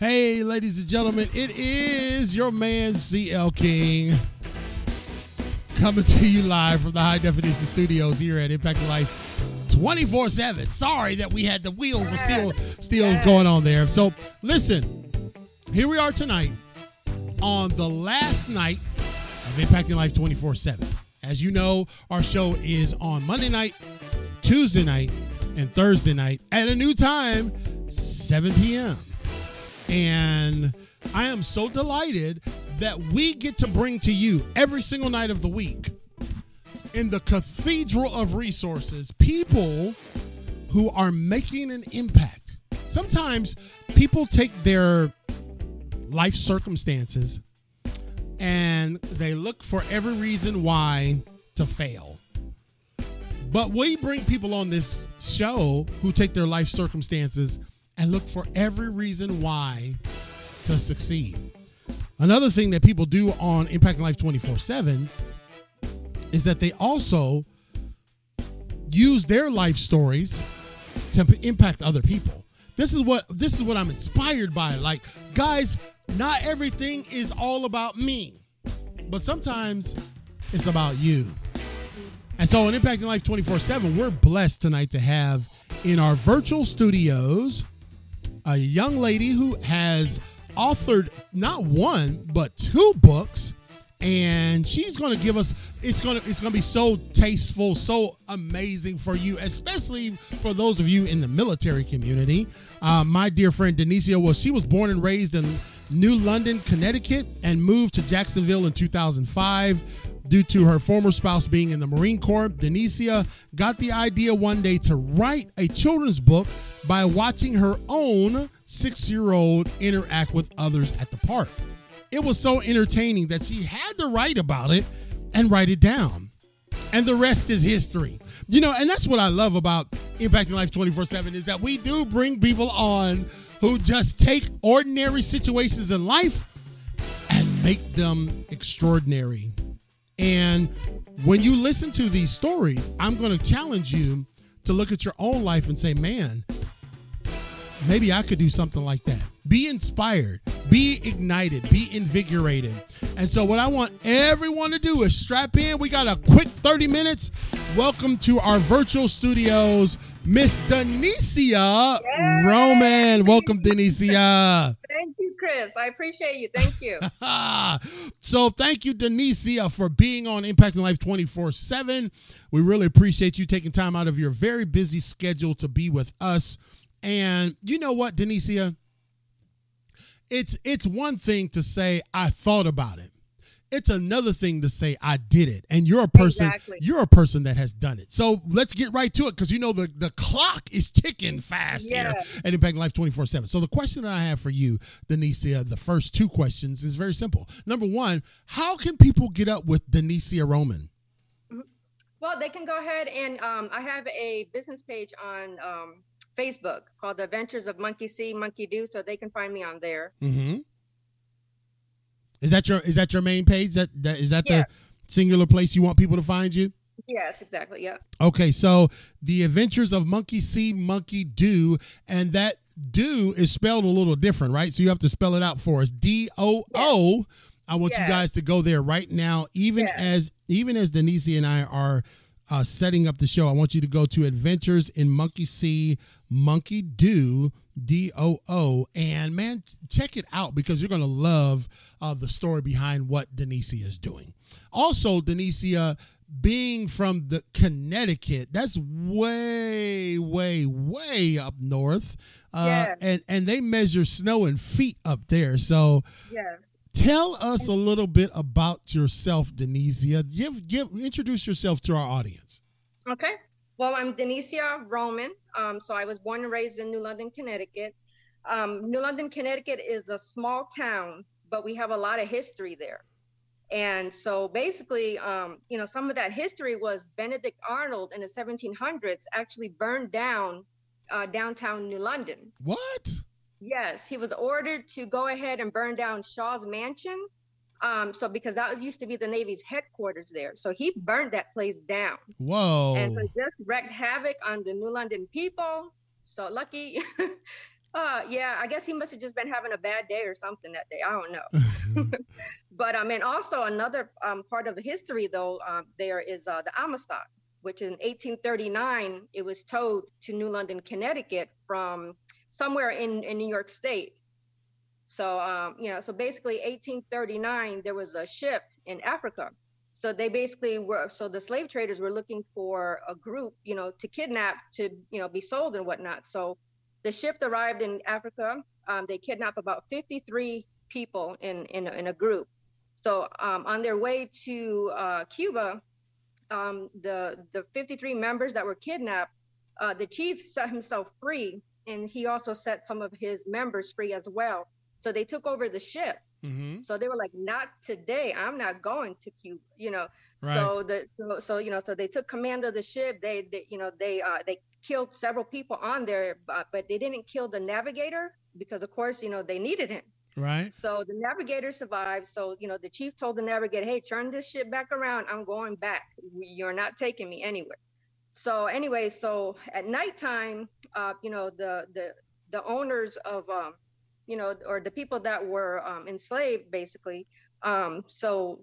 Hey, ladies and gentlemen, it is your man CL King coming to you live from the High Definition Studios here at Impact Life 24 7. Sorry that we had the wheels of steel steels going on there. So, listen, here we are tonight on the last night of Impacting Life 24 7. As you know, our show is on Monday night, Tuesday night, and Thursday night at a new time, 7 p.m. And I am so delighted that we get to bring to you every single night of the week in the cathedral of resources people who are making an impact. Sometimes people take their life circumstances and they look for every reason why to fail. But we bring people on this show who take their life circumstances and look for every reason why to succeed. Another thing that people do on Impacting Life 24 7 is that they also use their life stories to impact other people. This is what this is what I'm inspired by. Like, guys, not everything is all about me, but sometimes it's about you. And so on Impacting Life 24 7, we're blessed tonight to have in our virtual studios a young lady who has authored not one but two books and she's going to give us it's going to it's going to be so tasteful so amazing for you especially for those of you in the military community. Uh, my dear friend denicia well she was born and raised in new london connecticut and moved to jacksonville in 2005 due to her former spouse being in the marine corps denicia got the idea one day to write a children's book by watching her own six-year-old interact with others at the park it was so entertaining that she had to write about it and write it down. And the rest is history. You know, and that's what I love about Impacting Life 24 7 is that we do bring people on who just take ordinary situations in life and make them extraordinary. And when you listen to these stories, I'm going to challenge you to look at your own life and say, man, maybe I could do something like that. Be inspired, be ignited, be invigorated. And so, what I want everyone to do is strap in. We got a quick 30 minutes. Welcome to our virtual studios, Miss Denicia Yay! Roman. Welcome, Denicia. Thank you, Chris. I appreciate you. Thank you. so thank you, Denicia, for being on Impacting Life 24-7. We really appreciate you taking time out of your very busy schedule to be with us. And you know what, Denicia? It's it's one thing to say I thought about it. It's another thing to say I did it. And you're a person Exactly. you're a person that has done it. So let's get right to it because you know the, the clock is ticking fast here Yeah. at Impact Life 24-7. So the question that I have for you, Denicia, the first two questions is very simple. Number one, how can people get up with Denicia Roman? well, they can go ahead and um, I have a business page on um, Facebook called The Adventures of Monkey See, Monkey Do, so they can find me on there. Mm-hmm. Is that your is that your main page? That, that is that Yeah. the singular place you want people to find you? Yes, exactly. Yeah. Okay, so the Adventures of Monkey See, Monkey Do, and that do is spelled a little different, right? So you have to spell it out for us. D O O. I want you guys to go there right now. Even as even as Denise and I are uh, setting up the show, I want you to go to Adventures in Monkey See, Monkey Do. D O O and man, check it out because you're gonna love uh, the story behind what Denicia is doing. Also, Denicia being from the Connecticut, that's way, way, way up north. Uh, Yes. and, and they measure snow in feet up there. So Yes. tell us a little bit about yourself, Denicia. Give, give, introduce yourself to our audience. Okay. Well, I'm Denicia Roman. Um, so I was born and raised in New London, Connecticut. Um, New London, Connecticut is a small town, but we have a lot of history there. And so basically, um, you know, some of that history was Benedict Arnold in the 1700s actually burned down uh, downtown New London. What? Yes, he was ordered to go ahead and burn down Shaw's mansion. Um, so because that was used to be the Navy's headquarters there, so he burned that place down, Whoa. and so just wreaked havoc on the New London people. So lucky Uh, yeah, I guess he must have just been having a bad day or something that day. I don't know. but I mean, also another um, part of the history, though, um, there is uh, the Amistad, which in 1839 it was towed to New London, Connecticut from somewhere in, in New York State. So, um, you know, so basically 1839 there was a ship in Africa. So they basically were so the slave traders were looking for a group, you know, to kidnap to you know be sold and whatnot. So the ship arrived in Africa. Um, they kidnapped about 53 people in in, in a group. So um, on their way to uh, Cuba, um, the the 53 members that were kidnapped, uh, the chief set himself free, and he also set some of his members free as well. So they took over the ship. Mm-hmm. So they were like, "Not today. I'm not going to Cuba." You know. Right. So the so so you know so they took command of the ship. They, they you know they uh, they killed several people on there, but, but they didn't kill the navigator because, of course, you know, they needed him. Right. So the navigator survived. So, you know, the chief told the navigator, hey, turn this ship back around. I'm going back. You're not taking me anywhere. So anyway, so at nighttime, uh, you know, the the the owners of um, you know, or the people that were um, enslaved basically, um, so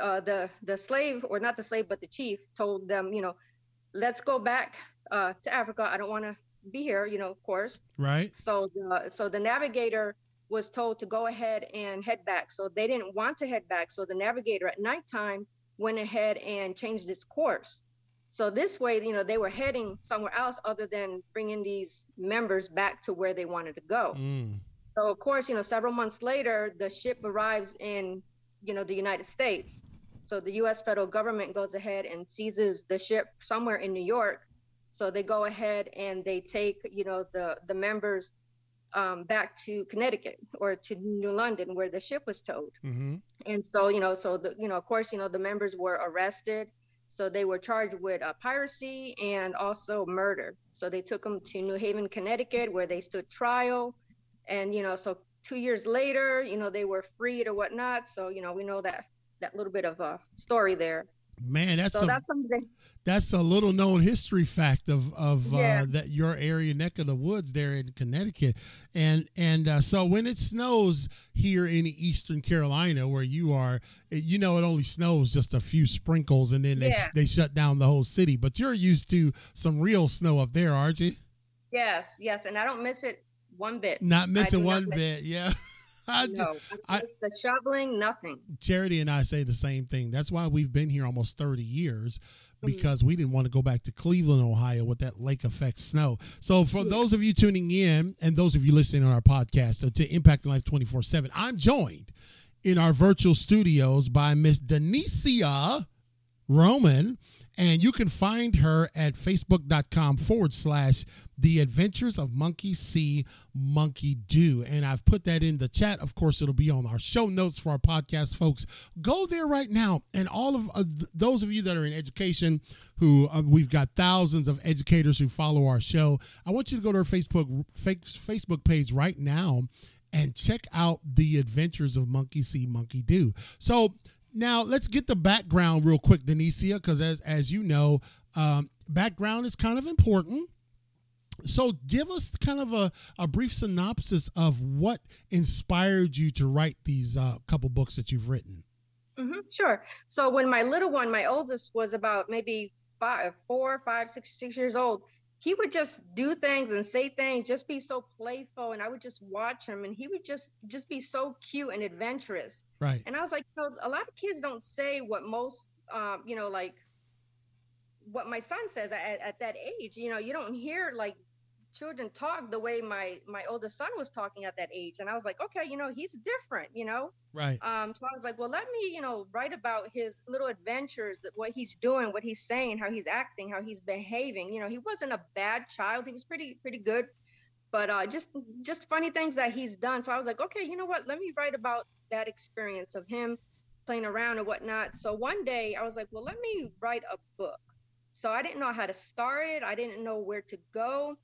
uh, the the slave or not the slave but the chief told them, you know, let's go back uh, to Africa. I don't want to be here, you know, of course. Right. So the so the navigator was told to go ahead and head back. So they didn't want to head back. So the navigator at nighttime went ahead and changed its course. So this way, you know, they were heading somewhere else other than bringing these members back to where they wanted to go. Mm. So of course, you know, several months later, the ship arrives in, you know, the United States. So the U.S. federal government goes ahead and seizes the ship somewhere in New York so they go ahead and they take, you know, the the members um, back to Connecticut or to New London where the ship was towed. Mm-hmm. And so, you know, so the, you know, of course, you know, the members were arrested. So they were charged with uh, piracy and also murder. So they took them to New Haven, Connecticut, where they stood trial. And you know, so two years later, you know, they were freed or whatnot. So you know, we know that that little bit of a story there. Man, that's so some, that's something that's a little known history fact of of uh, yeah. uh, that your area neck of the woods there in Connecticut, and and uh, so when it snows here in Eastern Carolina where you are, it, you know it only snows just a few sprinkles and then they yeah. they shut down the whole city. But you're used to some real snow up there, aren't you? Yes, yes, and I don't miss it one bit. Not missing one bit, yeah. I, no, I, the shoveling, nothing. Charity and I say the same thing. That's why we've been here almost 30 years because we didn't want to go back to Cleveland, Ohio with that lake effect snow. So, for yeah. those of you tuning in and those of you listening on our podcast uh, to Impact Life 24 7, I'm joined in our virtual studios by Miss Denicia Roman. And you can find her at facebook.com forward slash the Adventures of Monkey See, Monkey Do. And I've put that in the chat. Of course, it'll be on our show notes for our podcast, folks. Go there right now. And all of uh, those of you that are in education, who uh, we've got thousands of educators who follow our show, I want you to go to our Facebook, Facebook page right now and check out the Adventures of Monkey See, Monkey Do. So, now let's get the background real quick, Denicia, because as as you know, um, background is kind of important. So give us kind of a, a brief synopsis of what inspired you to write these uh, couple books that you've written. Mm-hmm, sure. So when my little one my oldest was about maybe five four five six six years old he would just do things and say things just be so playful and i would just watch him and he would just just be so cute and adventurous. Right. And i was like you know a lot of kids don't say what most um, you know like what my son says at, at that age you know you don't hear like children talk the way my my oldest son was talking at that age. And i was like okay you know he's different you know? Right. Um so i was like well let me you know write about his little adventures that what he's doing what he's saying how he's acting how he's behaving. You know he wasn't a bad child. He was pretty pretty good. But uh just just funny things that he's done. So i was like okay you know what? Let me write about that experience of him playing around and whatnot. So one day i was like well let me write a book. So i didn't know how to start it. I didn't know where to go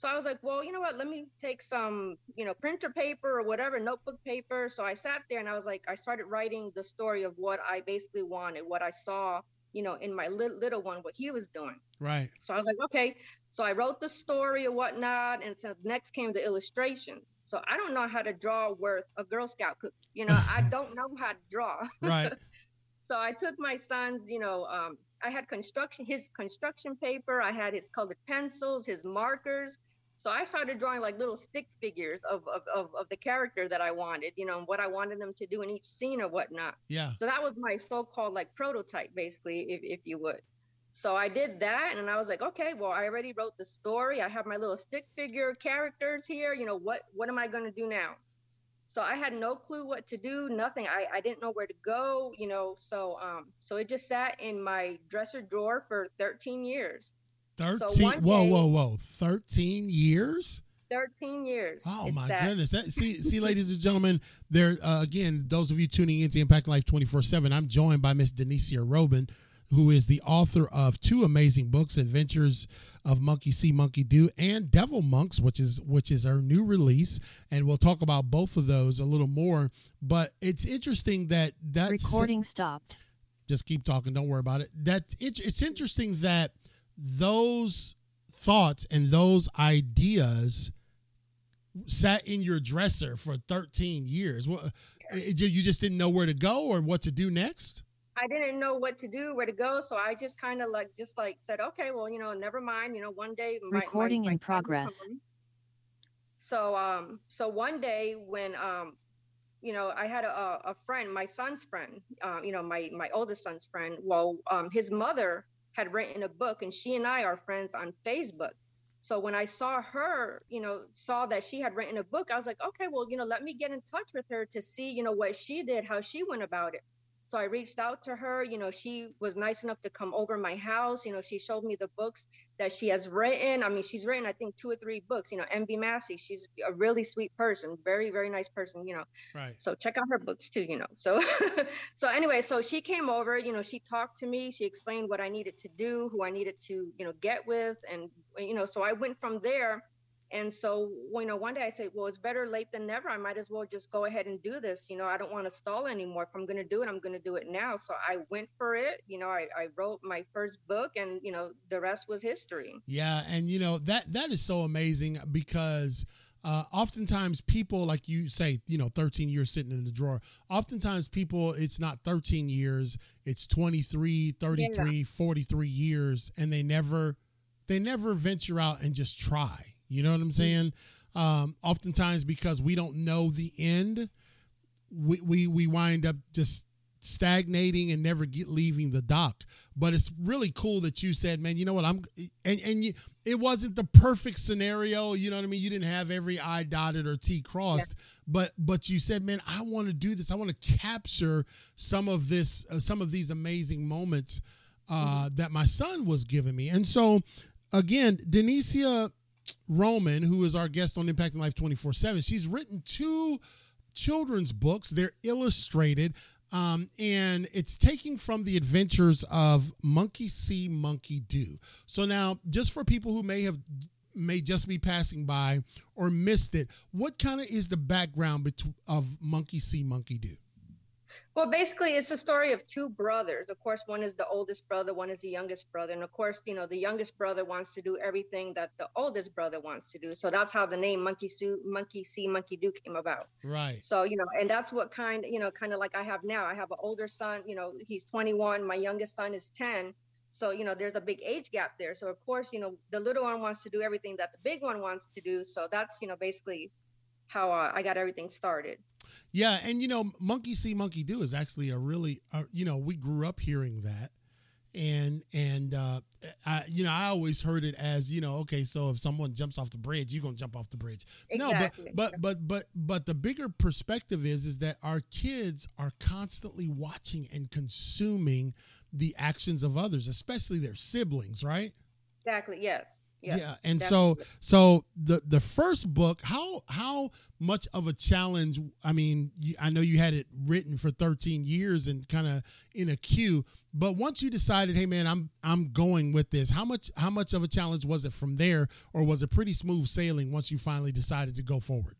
so I was like, well, you know what? Let me take some, you know, printer paper or whatever, notebook paper. So I sat there and I was like, I started writing the story of what I basically wanted, what I saw, you know, in my li- little one, what he was doing. Right. So I was like, okay, So I wrote the story or whatnot, and so next came the illustrations. So I don't know how to draw worth a Girl Scout cookie. You know, I don't know how to draw. Right. so I took my son's, you know, um, I had construction, his construction paper, I had his colored pencils, his markers. So I started drawing like little stick figures of, of, of, of the character that I wanted, you know, and what I wanted them to do in each scene or whatnot. Yeah. So that was my so-called like prototype, basically, if, if you would. So I did that and I was like, okay, well, I already wrote the story. I have my little stick figure characters here. You know, what what am I gonna do now? So I had no clue what to do, nothing. I, I didn't know where to go, you know. So um so it just sat in my dresser drawer for 13 years. 13 so whoa, day, whoa, whoa. 13 years? 13 years. Oh my sat. goodness! That, see, see, ladies and gentlemen, there uh, again. Those of you tuning into Impact Life twenty four seven. I'm joined by Miss Denicia Robin, who is the author of two amazing books, Adventures of Monkey See, Monkey Do, and Devil Monks, which is which is our new release, and we'll talk about both of those a little more. But it's interesting that that recording stopped. Just keep talking. Don't worry about it. That it, it's interesting that those thoughts and those ideas sat in your dresser for 13 years. What you just didn't know where to go or what to do next? I didn't know what to do, where to go. So I just kind of like, just like said, okay, well, you know, never mind. You know, one day. Recording my, my, in progress. So, um, so one day when, um, you know, I had a, a friend, my son's friend, um, you know, my my oldest son's friend. Well, um, his mother had written a book, and she and I are friends on Facebook. So when I saw her, you know, saw that she had written a book, I was like, okay, well, you know, let me get in touch with her to see, you know, what she did, how she went about it. So I reached out to her. You know, she was nice enough to come over my house. You know, she showed me the books that she has written. I mean, she's written, I think, two or three books. You know, MB Massey, she's a really sweet person, very, very nice person. You know, right. So check out her books too. You know, so so anyway, so she came over. You know, she talked to me. She explained what I needed to do, who I needed to, you know, get with, and you know, so I went from there and so, you know, one day I said, well, it's better late than never. I might as well just go ahead and do this. You know, I don't want to stall anymore. If I'm going to do it, I'm going to do it now. So I went for it. You know, I, I wrote my first book and, you know, the rest was history. Yeah. And, you know, that that is so amazing because uh, oftentimes people, like you say, you know, 13 years sitting in the drawer. Oftentimes people, it's not 13 years, it's 23, 33, yeah. 43 years, and they never, they never venture out and just try you know what I'm saying? Um, oftentimes, because we don't know the end, we, we, we wind up just stagnating and never get leaving the dock. But it's really cool that you said, man, you know what? I'm and and you, it wasn't the perfect scenario. You know what I mean? You didn't have every I dotted or T crossed, yeah. but but you said, man, I want to do this. I want to capture some of this, uh, some of these amazing moments uh, mm-hmm. that my son was giving me. And so, again, Denicia Roman, who is our guest on Impacting Life 24 7, she's written two children's books. They're illustrated. Um, and it's taking from the adventures of Monkey See, Monkey Do. So now, just for people who may have may just be passing by or missed it, what kind of is the background of Monkey See, Monkey Do? Well, basically, it's a story of two brothers. Of course, one is the oldest brother, one is the youngest brother. And of course, you know, the youngest brother wants to do everything that the oldest brother wants to do. So that's how the name Monkey See, Monkey See, Monkey Do came about. Right. So, you know, and that's what kind, you know, kind of like I have now. I have an older son, you know, he's 21. My youngest son is 10. So, you know, there's a big age gap there. So, of course, you know, the little one wants to do everything that the big one wants to do. So that's, you know, basically how uh, I got everything started. Yeah, and you know, monkey see, monkey do is actually a really, uh, you know, we grew up hearing that, and and uh, I, you know, I always heard it as, you know, okay, so if someone jumps off the bridge, you're gonna jump off the bridge. Exactly. No, but but but but but the bigger perspective is is that our kids are constantly watching and consuming the actions of others, especially their siblings, right? Exactly. Yes. Yes, yeah, and definitely. so so the the first book, how how much of a challenge? I mean, you, I know you had it written for 13 years and kind of in a queue, but once you decided, hey man, I'm I'm going with this. How much how much of a challenge was it from there, or was it pretty smooth sailing once you finally decided to go forward?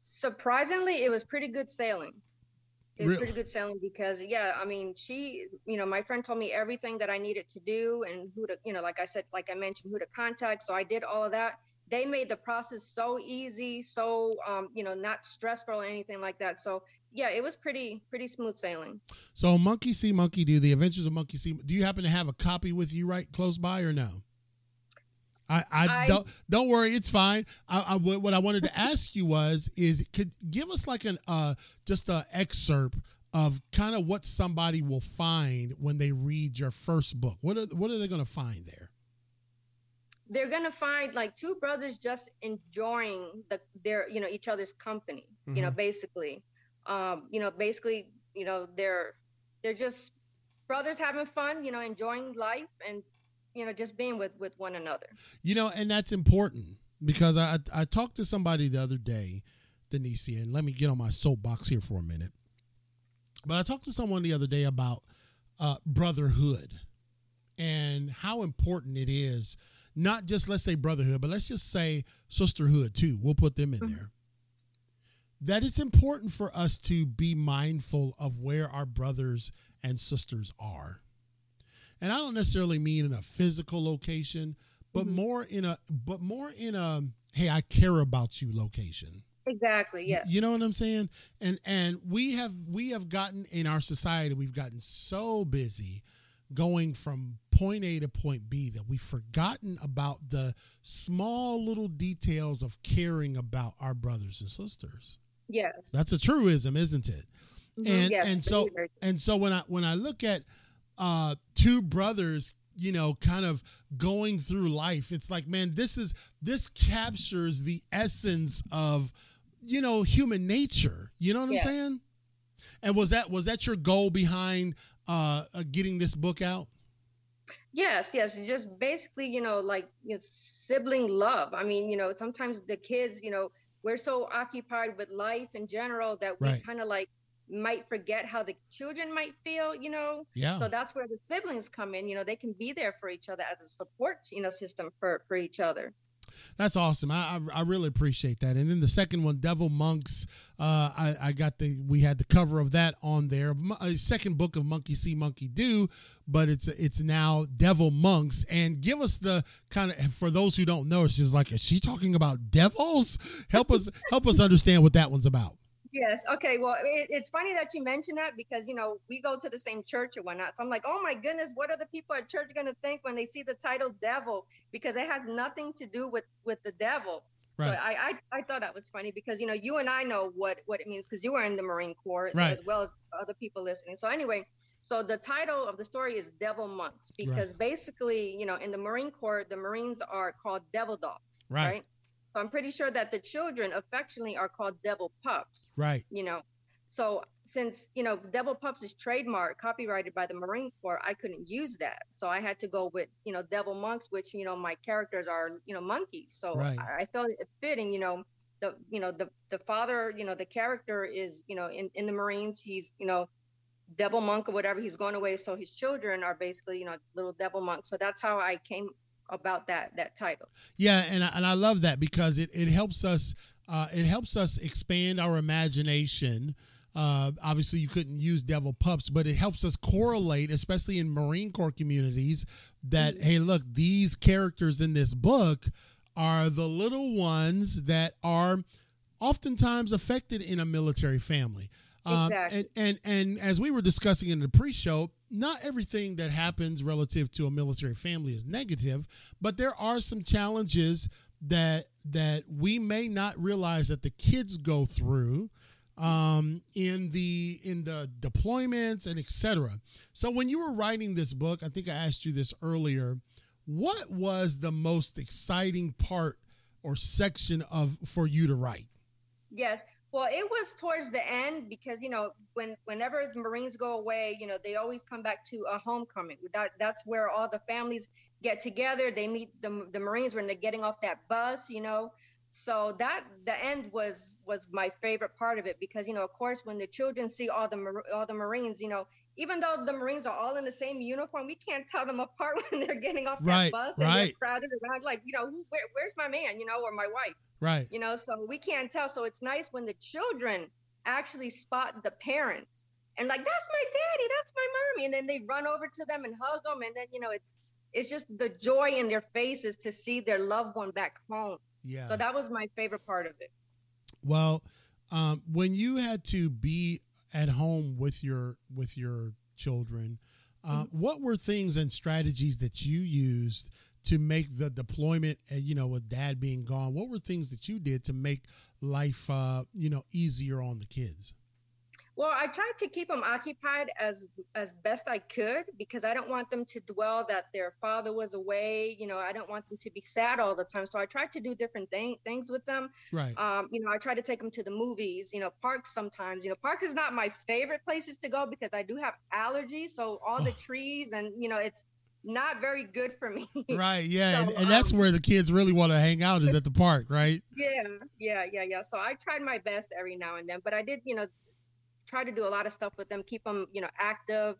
Surprisingly, it was pretty good sailing. It was Real- pretty good selling because yeah, I mean, she, you know, my friend told me everything that I needed to do and who to, you know, like I said, like I mentioned, who to contact. So I did all of that. They made the process so easy, so um, you know, not stressful or anything like that. So yeah, it was pretty pretty smooth sailing. So Monkey See, Monkey Do, The Adventures of Monkey See. Do you happen to have a copy with you right close by or no? I, I, I- don't don't worry, it's fine. I, I what I wanted to ask you was is could give us like an uh just a excerpt of kind of what somebody will find when they read your first book. What are what are they going to find there? They're gonna find like two brothers just enjoying the their you know each other's company. You know, basically, um, you know, basically, you know, they're they're just brothers having fun. You know, enjoying life and you know just being with with one another. You know, and that's important because I I talked to somebody the other day, Denicia, and let me get on my soapbox here for a minute. But I talked to someone the other day about uh, brotherhood and how important it is, not just let's say brotherhood, but let's just say sisterhood too. We'll put them in Mhm. there. That it's important for us to be mindful of where our brothers and sisters are. And I don't necessarily mean in a physical location, but Mhm. more in a but more in a hey, I care about you location. Exactly. Yeah. You know what I'm saying? And and we have we have gotten in our society, we've gotten so busy going from point A to point B that we've forgotten about the small little details of caring about our brothers and sisters. Yes. That's a truism, isn't it? Mhm, and- yes, and so- And so when I when I look at uh two brothers, you know, kind of going through life, it's like, man, this is this captures the essence of you know human nature. You know what Yeah. I'm saying? And was that was that your goal behind uh, uh getting this book out? Yes, yes. Just basically, you know, like you know, sibling love. I mean, you know, sometimes the kids, you know, we're so occupied with life in general that we Right. kind of like might forget how the children might feel, you know. Yeah. So that's where the siblings come in. You know, they can be there for each other as a support, you know, system for for each other. That's awesome. I, I I really appreciate that. And then the second one, Devil Monks. Uh, I I got the we had the cover of that on there. A second book of Monkey See, Monkey Do, but it's it's now Devil Monks. And give us the kind of for those who don't know, it's just like is she talking about devils? Help us help us understand what that one's about. Yes. Okay. Well, it, it's funny that you mentioned that because you know we go to the same church and whatnot. So I'm like, oh my goodness, what are the people at church going to think when they see the title "Devil"? Because it has nothing to do with with the devil. So Right. I, I I thought that was funny because you know you and I know what what it means because you were in the Marine Corps Right. as well as other people listening. So anyway, so the title of the story is Devil Monks because basically you know in the Marine Corps the Marines are called devil dogs, Right. So I'm pretty sure that the children affectionately are called devil pups Right. you know so since you know devil pups is trademark copyrighted by the marine corps i couldn't use that so i had to go with you know devil monks which you know my characters are you know monkeys so Right. I, I felt it fitting you know the you know the the father you know the character is you know in in the marines he's you know devil monk or whatever he's going away so his children are basically you know little devil monks so that's how i came about that that title Yeah, and I, and I love that because it, it helps us uh, it helps us expand our imagination. Uh, obviously, you couldn't use devil pups, but it helps us correlate, especially in Marine Corps communities, that hey, look, these characters in this book are the little ones that are oftentimes affected in a military family. Um, Exactly. and, and and as we were discussing in the pre-show, not everything that happens relative to a military family is negative, but there are some challenges that that we may not realize that the kids go through um, in the in the deployments and etc. So when you were writing this book, I think I asked you this earlier. What was the most exciting part or section of for you to write? Yes. Well, it was towards the end because you know when whenever the Marines go away, you know they always come back to a homecoming. That that's where all the families get together. They meet the the Marines when they're getting off that bus. You know, so that the end was was my favorite part of it because you know of course when the children see all the all the Marines, you know even though the Marines are all in the same uniform, we can't tell them apart when they're getting off Right, that bus and right. they're crowded around. Like you know where, where's my man? You know, or my wife Right. you know so we can't tell so it's nice when the children actually spot the parents and like that's my daddy, that's my mommy, and then they run over to them and hug them, and then you know it's it's just the joy in their faces to see their loved one back home. Yeah. So that was my favorite part of it. Well, um, when you had to be at home with your with your children, uh, Mm-hmm. what were things and strategies that you used to make the deployment? Uh, you know, with dad being gone, what were things that you did to make life, uh, you know, easier on the kids? Well, I tried to keep them occupied as as best I could because I don't want them to dwell that their father was away. You know, I don't want them to be sad all the time. So I tried to do different thing, things with them. Right. Um, you know, I try to take them to the movies. You know, parks sometimes. You know, park is not my favorite places to go because I do have allergies. So all the Oh. trees and you know, it's not very good for me. Right. Yeah. and, and that's um, where the kids really want to hang out is at the park, right? Yeah, yeah, yeah, yeah. So I tried my best every now and then, but I did, you know, try to do a lot of stuff with them, keep them, you know, active.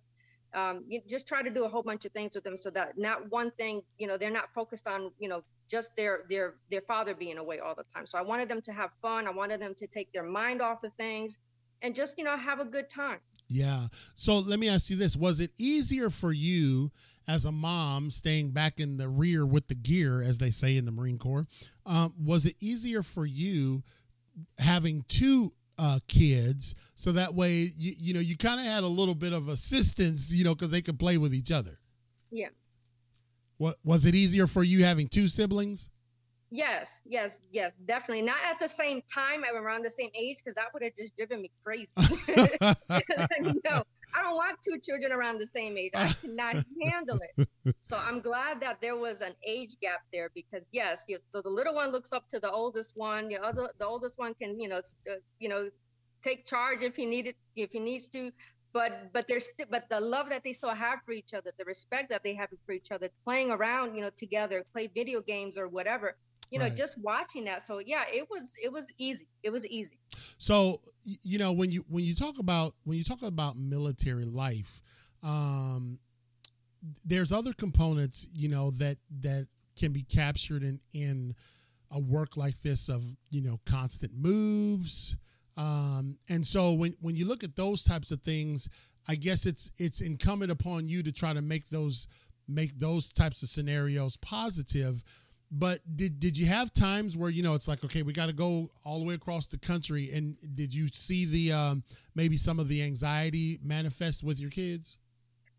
Um, you just try to do a whole bunch of things with them so that not one thing, you know, they're not focused on, you know, just their their their father being away all the time. So I wanted them to have fun. I wanted them to take their mind off of things and just, you know, have a good time. Yeah. So let me ask you this: Was it easier for you as a mom staying back in the rear with the gear, as they say in the Marine Corps? Um, was it easier for you having two uh, kids, so that way you you know you kind of had a little bit of assistance, you know, because they could play with each other? Yeah. What was it easier for you having two siblings? Yes, yes, yes, definitely. Not at the same time, I'm around the same age, because that would have just driven me crazy. no, don't want two children around the same age. I cannot handle it. So I'm glad that there was an age gap there because yes. So the little one looks up to the oldest one. The other, the oldest one can, you know, uh, you know, take charge if he needed, if he needs to. But but there's still, but the love that they still have for each other, the respect that they have for each other, playing around, you know, together, play video games or whatever. You know, Right. just watching that. So yeah, it was it was easy. It was easy. So you know when you when you talk about when you talk about military life, um, there's other components you know that that can be captured in in a work like this of you know constant moves, um, and so when when you look at those types of things, I guess it's it's incumbent upon you to try to make those make those types of scenarios positive but did did you have times where you know it's like okay we got to go all the way across the country and did you see the um, maybe some of the anxiety manifest with your kids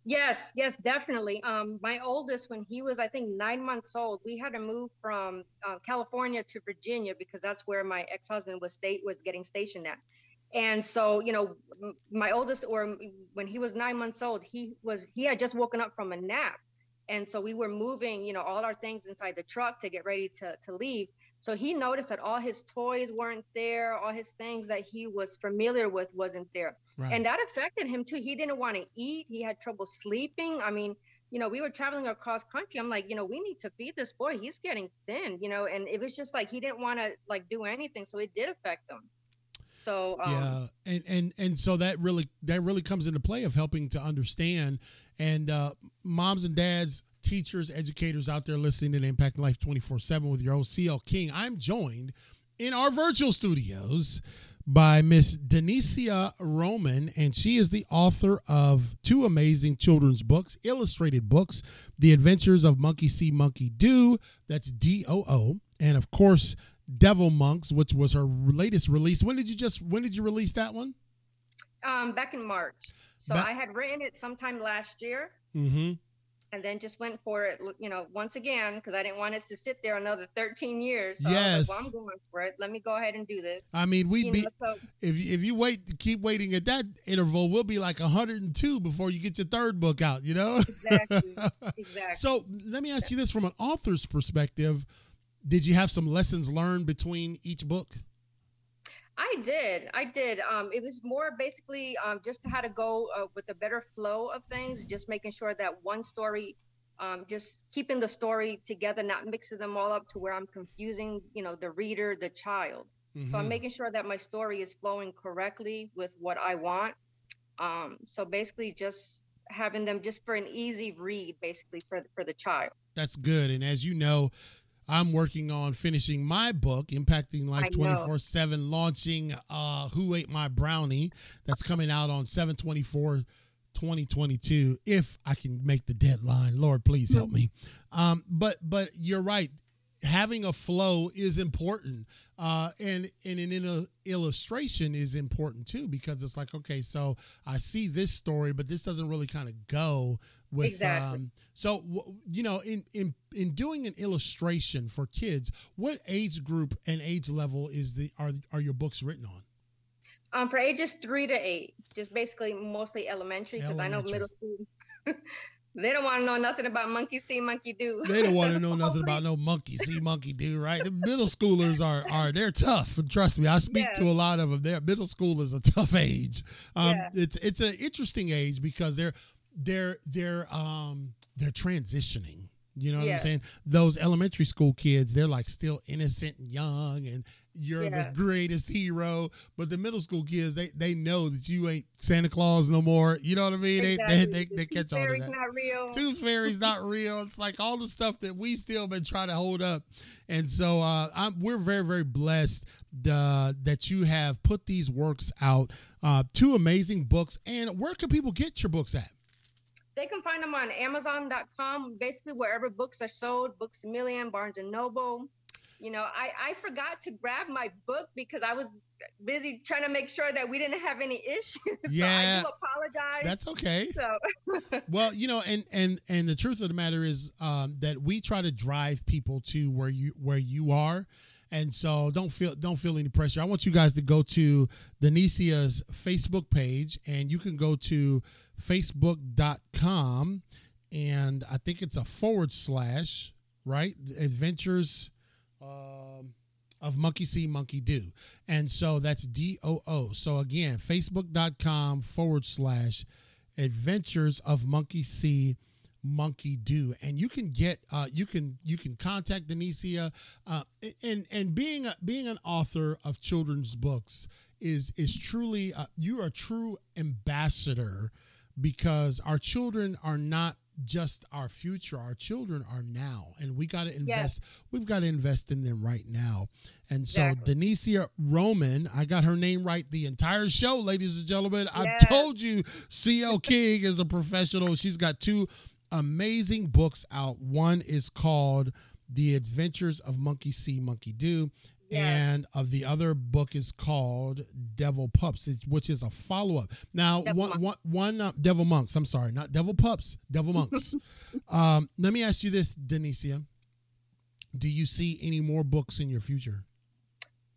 Yes, yes, definitely. Um, my oldest, when he was, I think, nine months old, we had to move from uh, California to Virginia because that's where my ex-husband was state was getting stationed at. And so, you know, my oldest, or when he was nine months old, he was he had just woken up from a nap, and so we were moving, you know, all our things inside the truck to get ready to to leave. So he noticed that all his toys weren't there, all his things that he was familiar with wasn't there. Right. And that affected him too. He didn't want to eat. He had trouble sleeping. I mean you know we were traveling across country. I'm like you know we need to feed this boy. He's getting thin you know and it was just like he didn't want to like do anything. So it did affect him. So um, yeah and and and so that really that really comes into play of helping to understand and uh, moms and dads teachers educators out there listening to the impact life 24-7 with your host cl king i'm joined in our virtual studios by Miss Denicia Roman, and she is the author of two amazing children's books, illustrated books, The Adventures of Monkey See, Monkey Do, that's D O O, and of course, Devil Monks, which was her latest release. When did you just when did you release that one? Um back in march so Ba- i had written it sometime last year Mm-hmm. and then just went for it you know once again because i didn't want it to sit there another 13 years so I was Yes. like, well i'm going for it let me go ahead and do this I mean, we'd You be know, so if you- if you wait keep waiting at that interval, we'll be like 102 before you get your third book out. You know. exactly exactly So let me ask you this from an author's perspective. Did you have some lessons learned between each book? I did. I did. Um, it was more basically um, just how to go uh, with a better flow of things, just making sure that one story, um, just keeping the story together, not mixing them all up to where I'm confusing, you know, the reader, the child. So I'm Mhm. making sure that my story is flowing correctly with what I want. Um, so basically, just having them just for an easy read, basically for for the child. That's good. And as you know, I'm working on finishing my book, Impacting Life 24 7, launching uh, Who Ate My Brownie. That's coming out on 724 2022 if I can make the deadline. Lord, please help me. Um, but but you're right. Having a flow is important, uh, and and an illustration is important too because it's like okay, so I see this story, but this doesn't really kind of go with. Exactly. Um, so you know, in in in doing an illustration for kids, what age group and age level is the are are your books written on? Um, for ages three to eight, just basically mostly elementary, because I know middle school, they don't want to know nothing about monkey see, monkey do. They don't want to know nothing about no monkey see, monkey do, right? The middle schoolers are are they're tough. Trust me, I speak Yeah. to a lot of them. They're middle school is a tough age. Um, Yeah. It's it's an interesting age because they're they're they're um they're transitioning. You know what I'm saying? Those elementary school kids, they're like still innocent and young, and you're Yeah. the greatest hero. But the middle school kids, they they know that you ain't Santa Claus no more. You know what I mean? They Exactly. they they, The they tooth catch on to fairy's that. not real. Tooth Fairy's not real. It's like all the stuff that we still been trying to hold up, and so uh, I'm, we're very very blessed uh, that you have put these works out. Uh, two amazing books, and where can people get your books at? They can find them on Amazon.com, basically wherever books are sold, Books a Million, Barnes and Noble. You know, I, I forgot to grab my book because I was busy trying to make sure that we didn't have any issues. so Yeah. I do apologize. That's okay. so Well, you know, and and and the truth of the matter is um, that we try to drive people to where you where you are. And so don't feel don't feel any pressure. I want you guys to go to Denicia's Facebook page and you can go to facebook.com and I think it's a forward slash, right? Adventures um, of Monkey See, Monkey Do. And so that's D O O. So again, facebook.com forward slash adventures of Monkey See, Monkey Do. And you can get, uh, you can, you can contact Denicia. Uh, and, and being, a, being an author of children's books is, is truly, uh, you are a true ambassador because our children are not just our future our children are now and we got to invest we've got to invest in them right now. And so Exactly. denicia roman i got her name right the entire show ladies and gentlemen. I told you cl king is a professional. She's got two amazing books out. One is called the adventures of monkey see monkey do Yes. and of the other book is called Devil Pups, which is a follow up. Now, Devil one, Monks. one, one uh, Devil Monks. I'm sorry, not Devil Pups, Devil Monks. um, let me ask you this, Denicia: Do you see any more books in your future?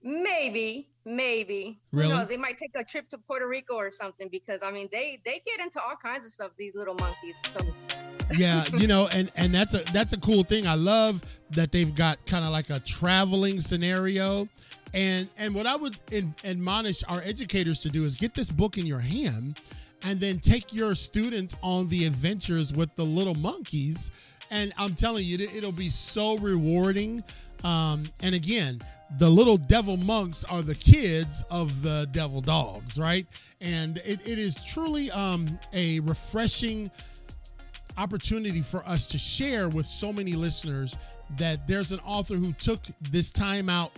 maybe, maybe. Really? Who knows? They might take a trip to Puerto Rico or something because I mean they they get into all kinds of stuff, these little monkeys. So yeah, you know, and and that's a that's a cool thing. I love that they've got kind of like a traveling scenario. And and what I would in, admonish our educators to do is get this book in your hand and then take your students on the adventures with the little monkeys. And I'm telling you, it- it'll be so rewarding. Um, and again, the little devil monks are the kids of the devil dogs, right? And it, it is truly um, a refreshing opportunity for us to share with so many listeners that there's an author who took this time out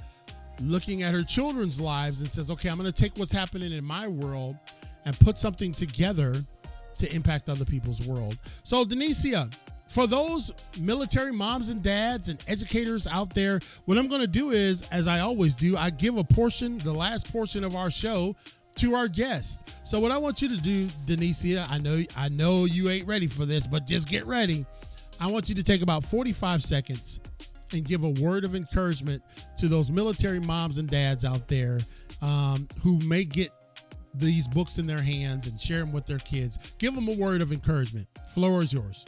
looking at her children's lives and says, okay, I'm going to take what's happening in my world and put something together to impact other people's world. So, Denicia, for those military moms and dads and educators out there, what I'm going to do is, as I always do, I give a portion, the last portion of our show, to our guest. So, what I want you to do, Denicia, I know, I know you ain't ready for this, but just get ready. I want you to take about 45 seconds and give a word of encouragement to those military moms and dads out there um, who may get these books in their hands and share them with their kids. Give them a word of encouragement. Floor is yours.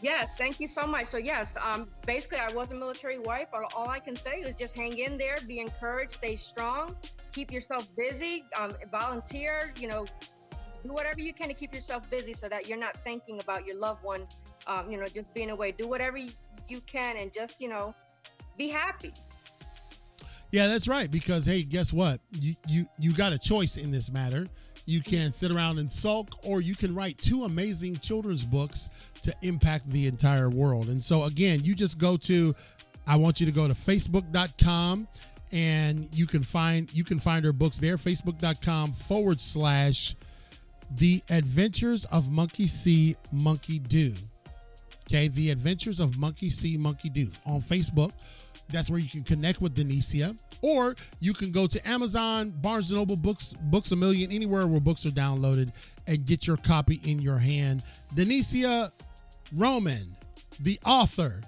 Yes, thank you so much. So yes, um, basically I was a military wife. All, all I can say is just hang in there, be encouraged, stay strong, keep yourself busy, um, volunteer. You know, do whatever you can to keep yourself busy so that you're not thinking about your loved one. Um, you know, just being away. Do whatever you, you can and just you know, be happy. Yeah, that's right. Because hey, guess what? You you you got a choice in this matter. You can sit around and sulk, or you can write two amazing children's books to impact the entire world. And so again, you just go to I want you to go to facebook.com and you can find you can find her books there. Facebook.com forward slash the adventures of Monkey See, Monkey Do. Okay, the adventures of Monkey See, Monkey Do on Facebook. That's where you can connect with Denicia, or you can go to Amazon, Barnes and Noble, Books, Books a Million, anywhere where books are downloaded, and get your copy in your hand. Denicia Roman, the author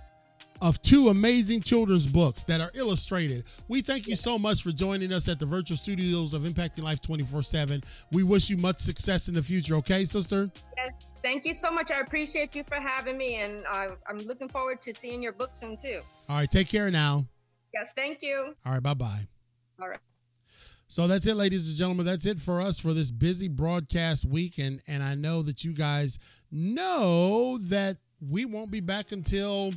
of two amazing children's books that are illustrated. We thank you so much for joining us at the virtual studios of Impacting Life 24 7. We wish you much success in the future, okay, sister? Yes, thank you so much. I appreciate you for having me, and uh, I'm looking forward to seeing your book soon, too. All right, take care now. Yes, thank you. All right, bye bye. All right. So that's it, ladies and gentlemen. That's it for us for this busy broadcast week. And, and I know that you guys know that we won't be back until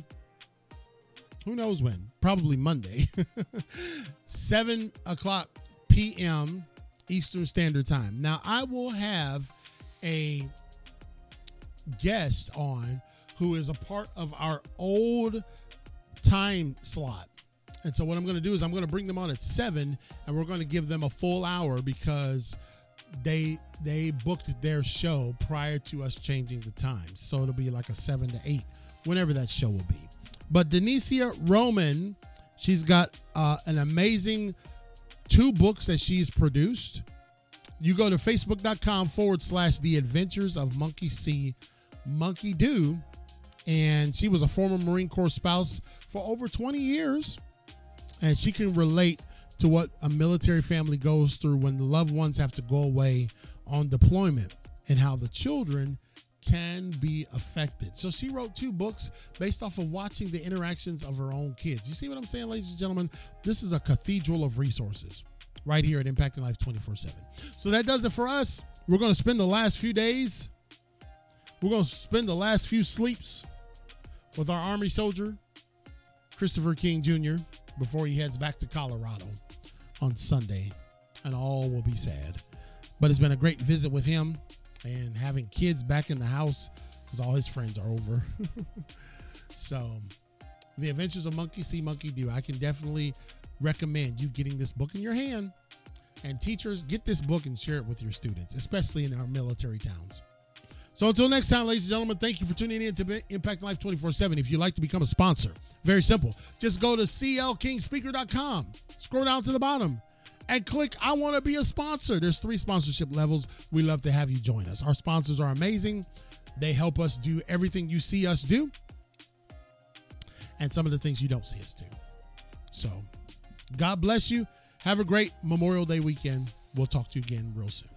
who knows when? Probably Monday, 7 o'clock p.m. Eastern Standard Time. Now, I will have a guest on who is a part of our old time slot. And so, what I'm going to do is I'm going to bring them on at 7 and we're going to give them a full hour because they they booked their show prior to us changing the time So it'll be like a 7 to 8 whenever that show will be. But Denicia Roman, she's got uh, an amazing two books that she's produced. You go to facebook.com forward slash the adventures of Monkey See, Monkey Do. And she was a former Marine Corps spouse for over 20 years. And she can relate to what a military family goes through when the loved ones have to go away on deployment and how the children can be affected. So she wrote two books based off of watching the interactions of her own kids. You see what I'm saying, ladies and gentlemen? This is a cathedral of resources right here at Impacting Life 24 7. So that does it for us. We're going to spend the last few days, we're going to spend the last few sleeps with our Army soldier, Christopher King Jr., before he heads back to Colorado on Sunday. And all will be sad. But it's been a great visit with him and having kids back in the house because all his friends are over. so, The Adventures of Monkey See, Monkey Do. I can definitely recommend you getting this book in your hand. And teachers, get this book and share it with your students, especially in our military towns. So until next time, ladies and gentlemen, thank you for tuning in to Impact Life 24 7. If you'd like to become a sponsor, very simple. Just go to clkingspeaker.com, scroll down to the bottom, and click I want to be a sponsor. There's three sponsorship levels. We love to have you join us. Our sponsors are amazing. They help us do everything you see us do and some of the things you don't see us do. So, God bless you. Have a great Memorial Day weekend. We'll talk to you again real soon.